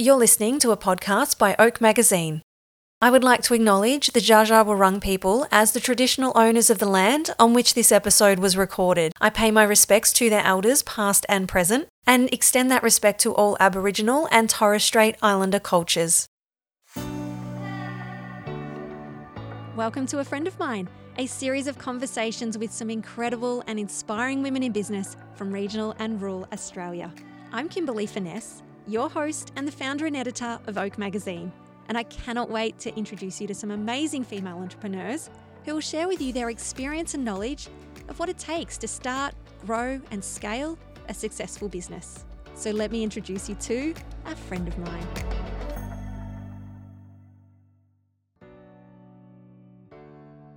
You're listening to a podcast by Oak Magazine. I would like to acknowledge the Wurrung people as the traditional owners of the land on which this episode was recorded. I pay my respects to their elders, past and present, and extend that respect to all Aboriginal and Torres Strait Islander cultures. Welcome to A Friend of Mine, a series of conversations with some incredible and inspiring women in business from regional and rural Australia. I'm Kimberley Furness your host and the founder and editor of Oak Magazine. And I cannot wait to introduce you to some amazing female entrepreneurs who will share with you their experience and knowledge of what it takes to start, grow, and scale a successful business. So let me introduce you to a friend of mine.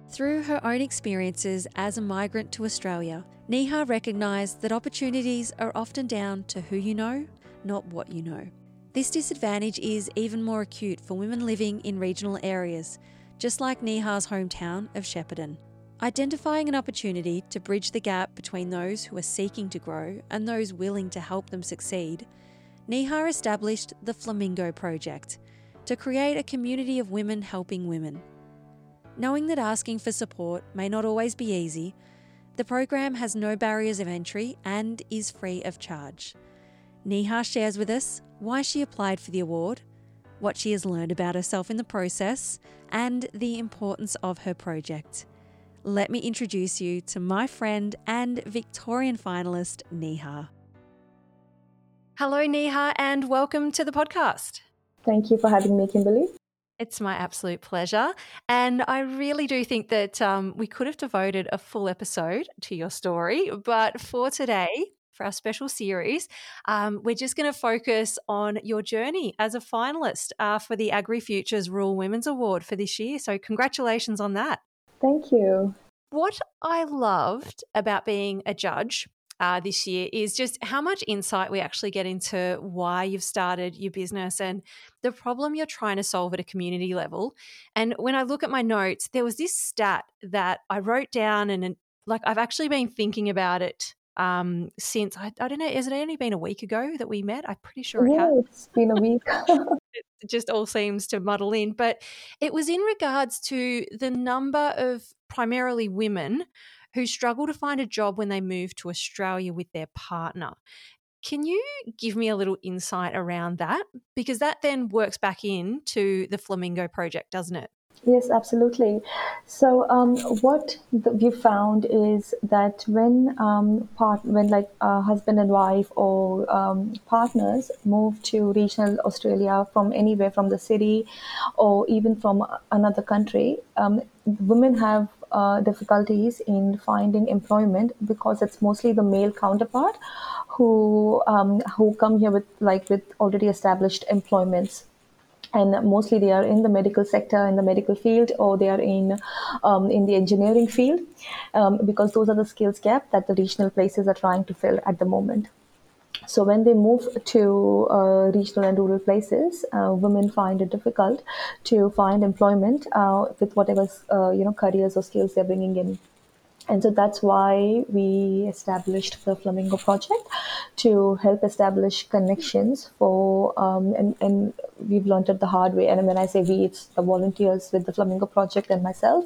Through her own experiences as a migrant to Australia, Neha recognised that opportunities are often down to who you know not what you know. This disadvantage is even more acute for women living in regional areas, just like Neha's hometown of Shepparton. Identifying an opportunity to bridge the gap between those who are seeking to grow and those willing to help them succeed, Neha established the Flamingo Project to create a community of women helping women. Knowing that asking for support may not always be easy, the program has no barriers of entry and is free of charge. Neha shares with us why she applied for the award, what she has learned about herself in the process, and the importance of her project. Let me introduce you to my friend and Victorian finalist, Neha. Hello, Neha, and welcome to the podcast. Thank you for having me, Kimberley. It's my absolute pleasure. And I really do think that um, we could have devoted a full episode to your story. But for today, for our special series, um, we're just going to focus on your journey as a finalist uh, for the AgriFutures Rural Women's Award for this year. So, congratulations on that. Thank you. What I loved about being a judge uh, this year is just how much insight we actually get into why you've started your business and the problem you're trying to solve at a community level. And when I look at my notes, there was this stat that I wrote down and like I've actually been thinking about it um, since I, I don't know, has it only been a week ago that we met? I'm pretty sure yeah, it has. It's been a week. it just all seems to muddle in. But it was in regards to the number of primarily women who struggle to find a job when they move to Australia with their partner. Can you give me a little insight around that? Because that then works back into the Flamingo project, doesn't it? Yes, absolutely. So, um, what the, we found is that when um, part when like a husband and wife or um, partners move to regional Australia from anywhere from the city or even from another country, um, women have uh, difficulties in finding employment because it's mostly the male counterpart who um, who come here with like with already established employments and mostly they are in the medical sector in the medical field or they are in um, in the engineering field um, because those are the skills gap that the regional places are trying to fill at the moment. So when they move to uh, regional and rural places, uh, women find it difficult to find employment uh, with whatever uh, you know careers or skills they're bringing in and so that's why we established the Flamingo Project to help establish connections for, um, and, and we've learned it the hard way. And when I say we, it's the volunteers with the Flamingo Project and myself,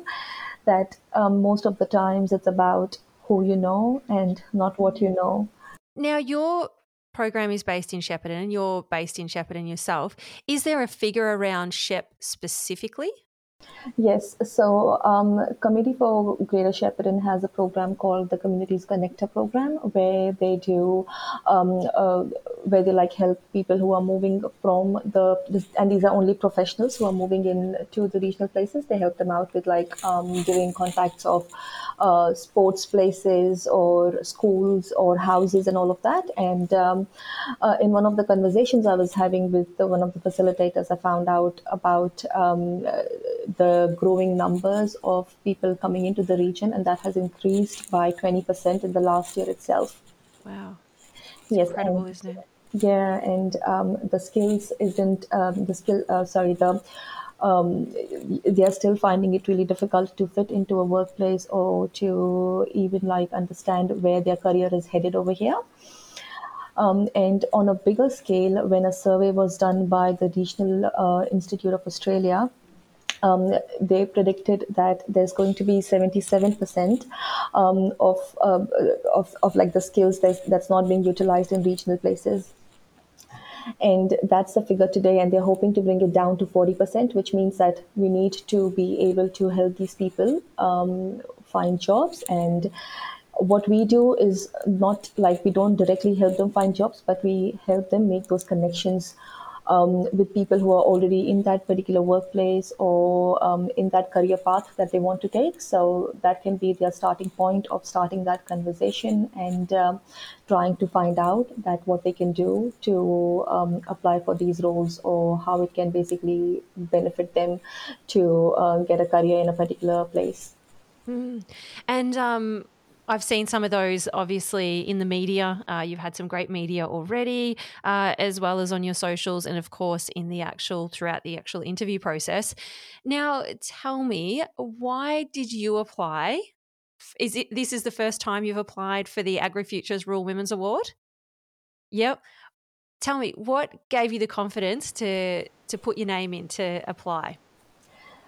that um, most of the times it's about who you know and not what you know. Now, your program is based in Shepparton and you're based in Shepparton yourself. Is there a figure around Shep specifically? Yes, so um, Committee for Greater Shepparton has a program called the Communities Connector Program, where they do, um, uh, where they like help people who are moving from the, and these are only professionals who are moving in to the regional places. They help them out with like um, giving contacts of uh, sports places or schools or houses and all of that. And um, uh, in one of the conversations I was having with the, one of the facilitators, I found out about um, the growing numbers of people coming into the region, and that has increased by 20% in the last year itself. Wow. Yes, incredible, and, isn't it? Yeah, and um, the skills isn't um, the skill. Uh, sorry, the um, they are still finding it really difficult to fit into a workplace or to even like understand where their career is headed over here. Um, and on a bigger scale, when a survey was done by the Regional uh, Institute of Australia, um, they predicted that there's going to be 77% um, of, uh, of, of like the skills that's, that's not being utilized in regional places. And that's the figure today and they're hoping to bring it down to 40% which means that we need to be able to help these people um, find jobs. And what we do is not like we don't directly help them find jobs but we help them make those connections um, with people who are already in that particular workplace or um, in that career path that they want to take. So that can be their starting point of starting that conversation and um, trying to find out that what they can do to um, apply for these roles or how it can basically benefit them to uh, get a career in a particular place. Mm. And um, I've seen some of those obviously in the media. Uh, you've had some great media already, uh, as well as on your socials, and of course in the actual throughout the actual interview process. Now, tell me, why did you apply? Is it this is the first time you've applied for the AgriFutures Rural Women's Award? Yep. Tell me, what gave you the confidence to to put your name in to apply?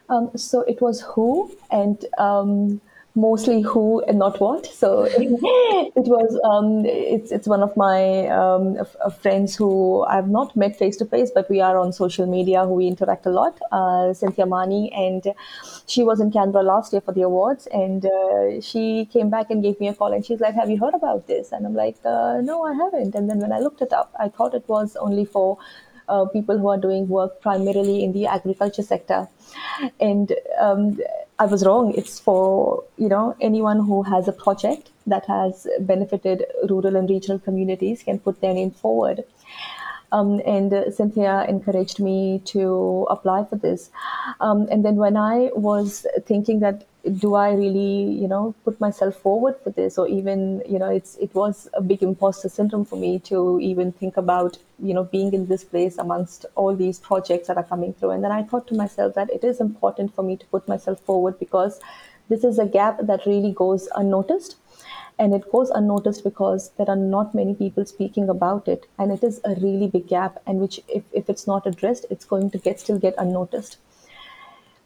Um, so it was who and. Um, mostly who and not what. So it was um, it's it's one of my um, friends who I've not met face to face, but we are on social media who we interact a lot. Uh, Cynthia Mani, and she was in Canberra last year for the awards, and uh, she came back and gave me a call, and she's like, "Have you heard about this?" And I'm like, uh, "No, I haven't." And then when I looked it up, I thought it was only for uh, people who are doing work primarily in the agriculture sector. And um, I was wrong. It's for you know anyone who has a project that has benefited rural and regional communities can put their name forward. Um, and uh, Cynthia encouraged me to apply for this. Um, and then when I was thinking that do I really, you know, put myself forward for this, or even, you know, it's it was a big imposter syndrome for me to even think about, you know, being in this place amongst all these projects that are coming through. And then I thought to myself that it is important for me to put myself forward because this is a gap that really goes unnoticed. And it goes unnoticed because there are not many people speaking about it. And it is a really big gap and which if, if it's not addressed it's going to get still get unnoticed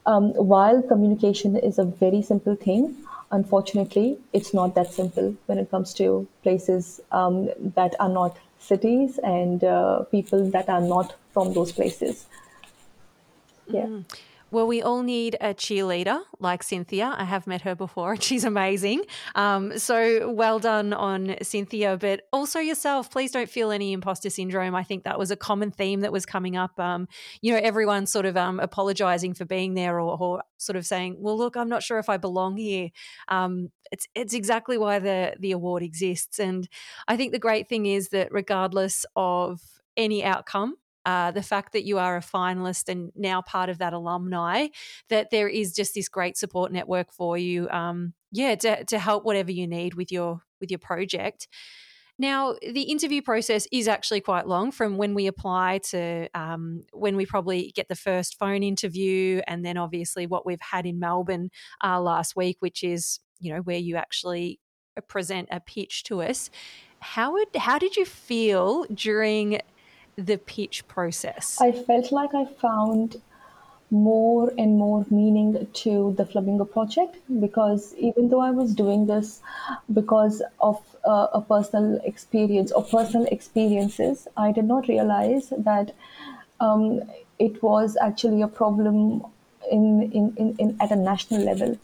um, while communication is a very simple thing unfortunately it's not that simple when it comes to places um, that are not cities and uh, people that are not from those places yeah mm. Well, we all need a cheerleader like Cynthia. I have met her before. She's amazing. Um, so well done on Cynthia, but also yourself. Please don't feel any imposter syndrome. I think that was a common theme that was coming up. Um, you know, everyone sort of um, apologizing for being there or, or, sort of saying, well, look, I'm not sure if I belong here. Um, it's, it's exactly why the, the award exists. And I think the great thing is that regardless of any outcome, uh, the fact that you are a finalist and now part of that alumni, that there is just this great support network for you. Um, yeah, to, to help whatever you need with your with your project. Now, the interview process is actually quite long from when we apply to um, when we probably get the first phone interview, and then obviously what we've had in Melbourne uh, last week, which is you know where you actually uh, present a pitch to us. How would how did you feel during the pitch process? I felt like I found more and more meaning to the Flamingo project because even though I was doing this because of uh, a personal experience or personal experiences, I did not realize that um, it was actually a problem in, in, in, in at a national level.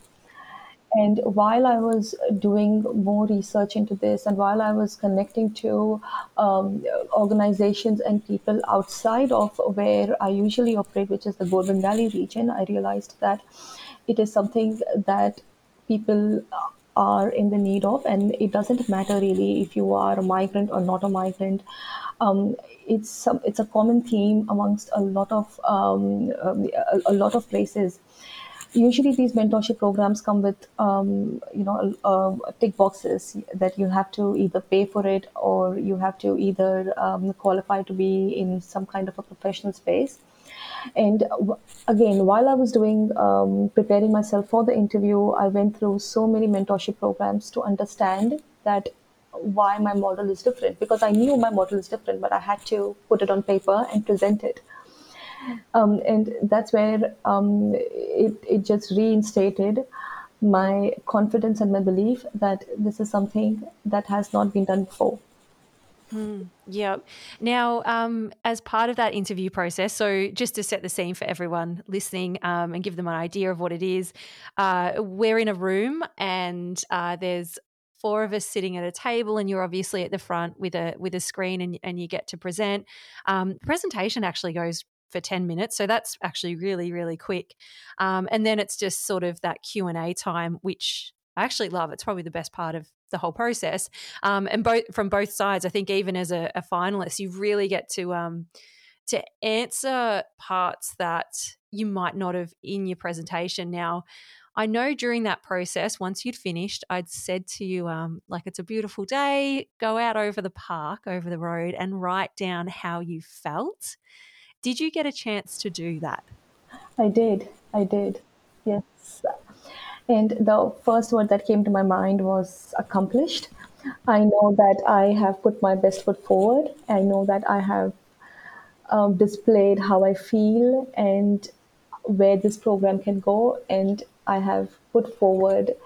And while I was doing more research into this, and while I was connecting to um, organizations and people outside of where I usually operate, which is the Goulburn Valley region, I realized that it is something that people are in the need of, and it doesn't matter really if you are a migrant or not a migrant. Um, it's some, it's a common theme amongst a lot of um, um a, a, lot of places usually these mentorship programs come with um, you know uh, tick boxes that you have to either pay for it or you have to either um, qualify to be in some kind of a professional space and again while i was doing um, preparing myself for the interview i went through so many mentorship programs to understand that why my model is different because I knew my model is different, but I had to put it on paper and present it. Um, and that's where um, it, it just reinstated my confidence and my belief that this is something that has not been done before. Hmm. Yeah. Now, um, as part of that interview process, so just to set the scene for everyone listening um, and give them an idea of what it is, uh, we're in a room and uh, there's four of us sitting at a table, and you're obviously at the front with a with a screen, and and you get to present. Um, presentation actually goes for 10 minutes so that's actually really really quick um, and then it's just sort of that q&a time which I actually love. It's probably the best part of the whole process. Um, and both from both sides, I think even as a, a finalist, you really get to um, to answer parts that you might not have in your presentation. Now, I know during that process, once you'd finished, I'd said to you, um, like, it's a beautiful day, go out over the park, over the road, and write down how you felt. Did you get a chance to do that? I did. I did. Yes. And the first word that came to my mind was accomplished. I know that I have put my best foot forward. I know that I have um, displayed how I feel and where this program can go. And I have put forward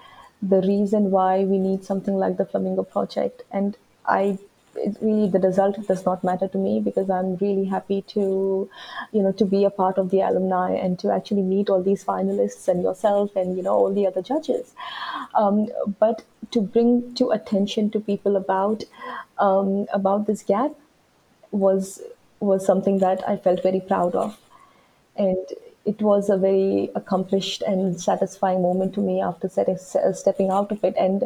the reason why we need something like the Flamingo Project. And I it really the result does not matter to me because I'm really happy to, you know, to be a part of the alumni and to actually meet all these finalists and yourself and you know all the other judges. Um, but to bring to attention to people about um, about this gap was was something that I felt very proud of, and it was a very accomplished and satisfying moment to me after setting, stepping out of it. And,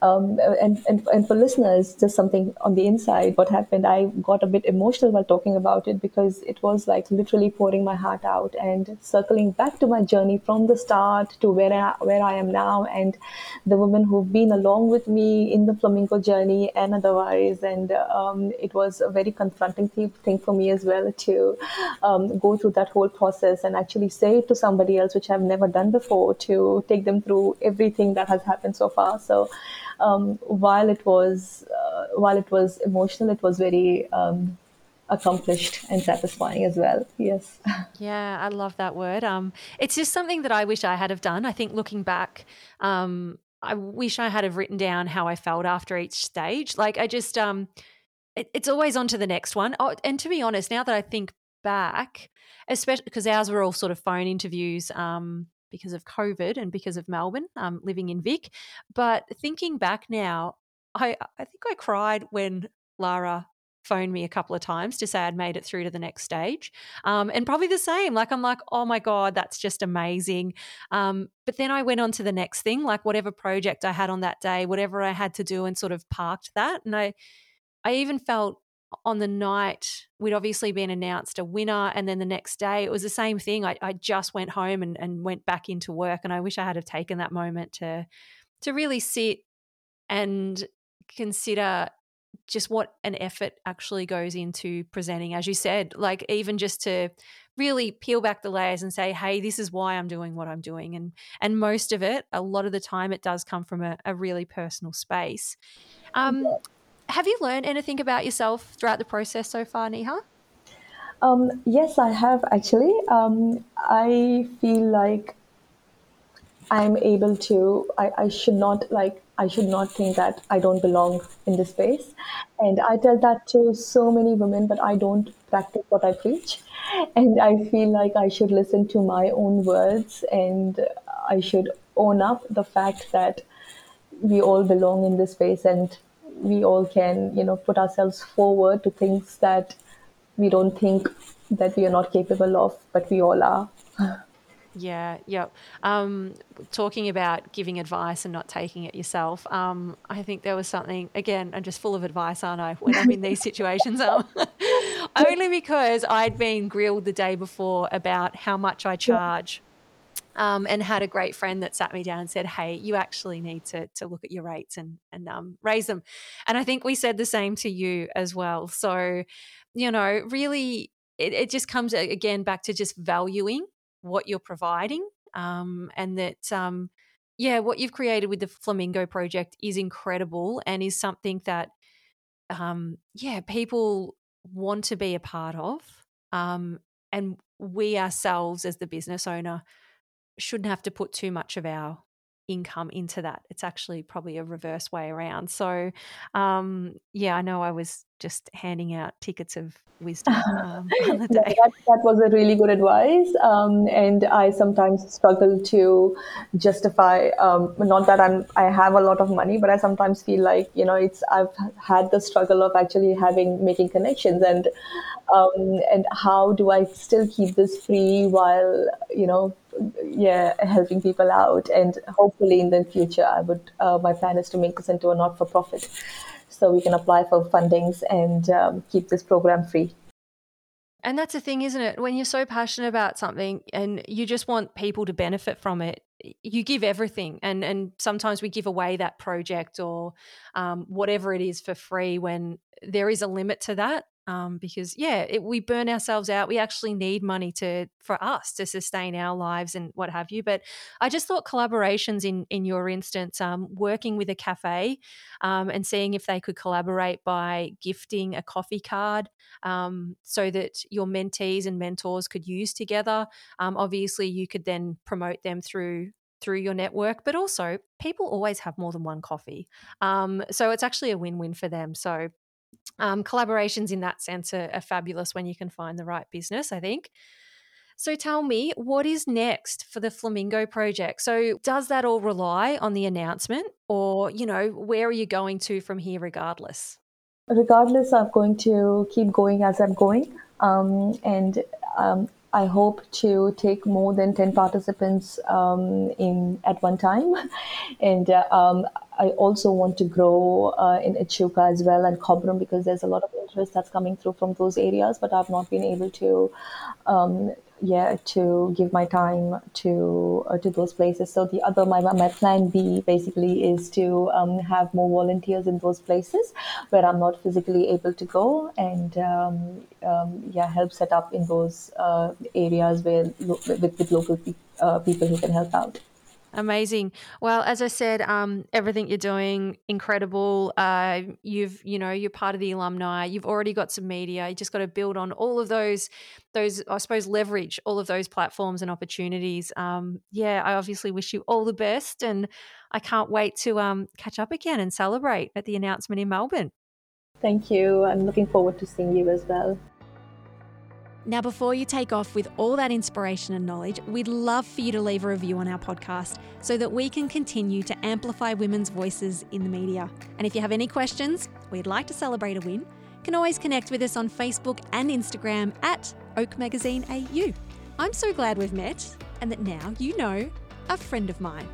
um, and, and, and for listeners, just something on the inside, what happened, I got a bit emotional while talking about it because it was like literally pouring my heart out and circling back to my journey from the start to where I, where I am now and the women who've been along with me in the flamingo journey and otherwise. And um, it was a very confronting thing for me as well to um, go through that whole process and actually actually say to somebody else, which I've never done before, to take them through everything that has happened so far. So um, while it was uh, while it was emotional, it was very um, accomplished and satisfying as well. Yes. Yeah, I love that word. Um, it's just something that I wish I had have done. I think looking back, um, I wish I had have written down how I felt after each stage. Like I just, um, it, it's always on to the next one. Oh, and to be honest, now that I think back, especially because ours were all sort of phone interviews um, because of COVID and because of Melbourne, um, living in Vic. But thinking back now, I, I think I cried when Lara phoned me a couple of times to say I'd made it through to the next stage. Um, and probably the same. Like, I'm like, oh my God, that's just amazing. Um, but then I went on to the next thing, like whatever project I had on that day, whatever I had to do, and sort of parked that. And I, I even felt on the night we'd obviously been announced a winner and then the next day it was the same thing. I, I just went home and, and went back into work and i wish i had have taken that moment to to really sit and consider just what an effort actually goes into presenting as you said like even just to really peel back the layers and say hey this is why i'm doing what i'm doing and and most of it a lot of the time it does come from a, a really personal space. Um, have you learned anything about yourself throughout the process so far, Neha? Um, yes, I have actually. Um, I feel like I'm able to. I, I should not like. I should not think that I don't belong in this space, and I tell that to so many women, but I don't practice what I preach, and I feel like I should listen to my own words, and I should own up the fact that we all belong in this space, and we all can, you know, put ourselves forward to things that we don't think that we are not capable of, but we all are. Yeah, yep. Um, talking about giving advice and not taking it yourself, um, I think there was something, again, I'm just full of advice, aren't I, when I'm in these situations? Um, only because I'd been grilled the day before about how much I charge um, and had a great friend that sat me down and said, "Hey, you actually need to to look at your rates and and um, raise them." And I think we said the same to you as well. So, you know, really, it, it just comes again back to just valuing what you're providing, um, and that. Um, yeah, what you've created with the Flamingo project is incredible and is something that, um, yeah, people want to be a part of. Um, and we ourselves, as the business owner, shouldn't have to put too much of our income into that. It's actually probably a reverse way around. So, um, yeah, I know I was just handing out tickets of wisdom um, on the day. that, that, was a really good advice. Um, and I sometimes struggle to justify, um, not that I'm, I have a lot of money, but I sometimes feel like, you know, it's, I've had the struggle of actually having, making connections and, um, and how do I still keep this free while, you know, yeah, helping people out. And hopefully in the future, I would, uh, my plan is to make this into a not for profit so we can apply for fundings and um, keep this program free. And that's the thing, isn't it? When you're so passionate about something and you just want people to benefit from it, you give everything. And and sometimes we give away that project or um, whatever it is for free when there is a limit to that um, because yeah, it, we burn ourselves out. We actually need money to for us to sustain our lives and what have you. But I just thought collaborations in in your instance, um, working with a cafe um, and seeing if they could collaborate by gifting a coffee card um, so that your mentees and mentors could use together. Um, obviously, you could then promote them through through your network, but also people always have more than one coffee. Um, so it's actually a win win for them. So um, collaborations in that sense are, are fabulous when you can find the right business, I think. So tell me, what is next for the Flamingo project? So does that all rely on the announcement or, you know, where are you going to from here regardless? Regardless, I'm going to keep going as I'm going. Um, and um, I hope to take more than 10 participants um, in at one time. And uh, um, I also want to grow uh, in Echuca as well and Cobram because there's a lot of interest that's coming through from those areas, but I've not been able to um, yeah to give my time to uh, to those places. So the other my, my plan b basically is to um, have more volunteers in those places where i'm not physically able to go and um, um, yeah help set up in those uh, areas where with, with local pe- uh, people who can help out Amazing. Well, as I said, um, everything you're doing incredible. Uh, you've, you know, you're part of the alumni. You've already got some media. You just got to build on all of those, those, I suppose, leverage all of those platforms and opportunities. Um, yeah, I obviously wish you all the best, and I can't wait to um, catch up again and celebrate at the announcement in Melbourne. Thank you. I'm looking forward to seeing you as well. Now, before you take off with all that inspiration and knowledge, we'd love for you to leave a review on our podcast so that we can continue to amplify women's voices in the media. And if you have any questions, we'd like to celebrate a win, can always connect with us on Facebook and Instagram at Oak Magazine AU. I'm so glad we've met and that now you know a friend of mine.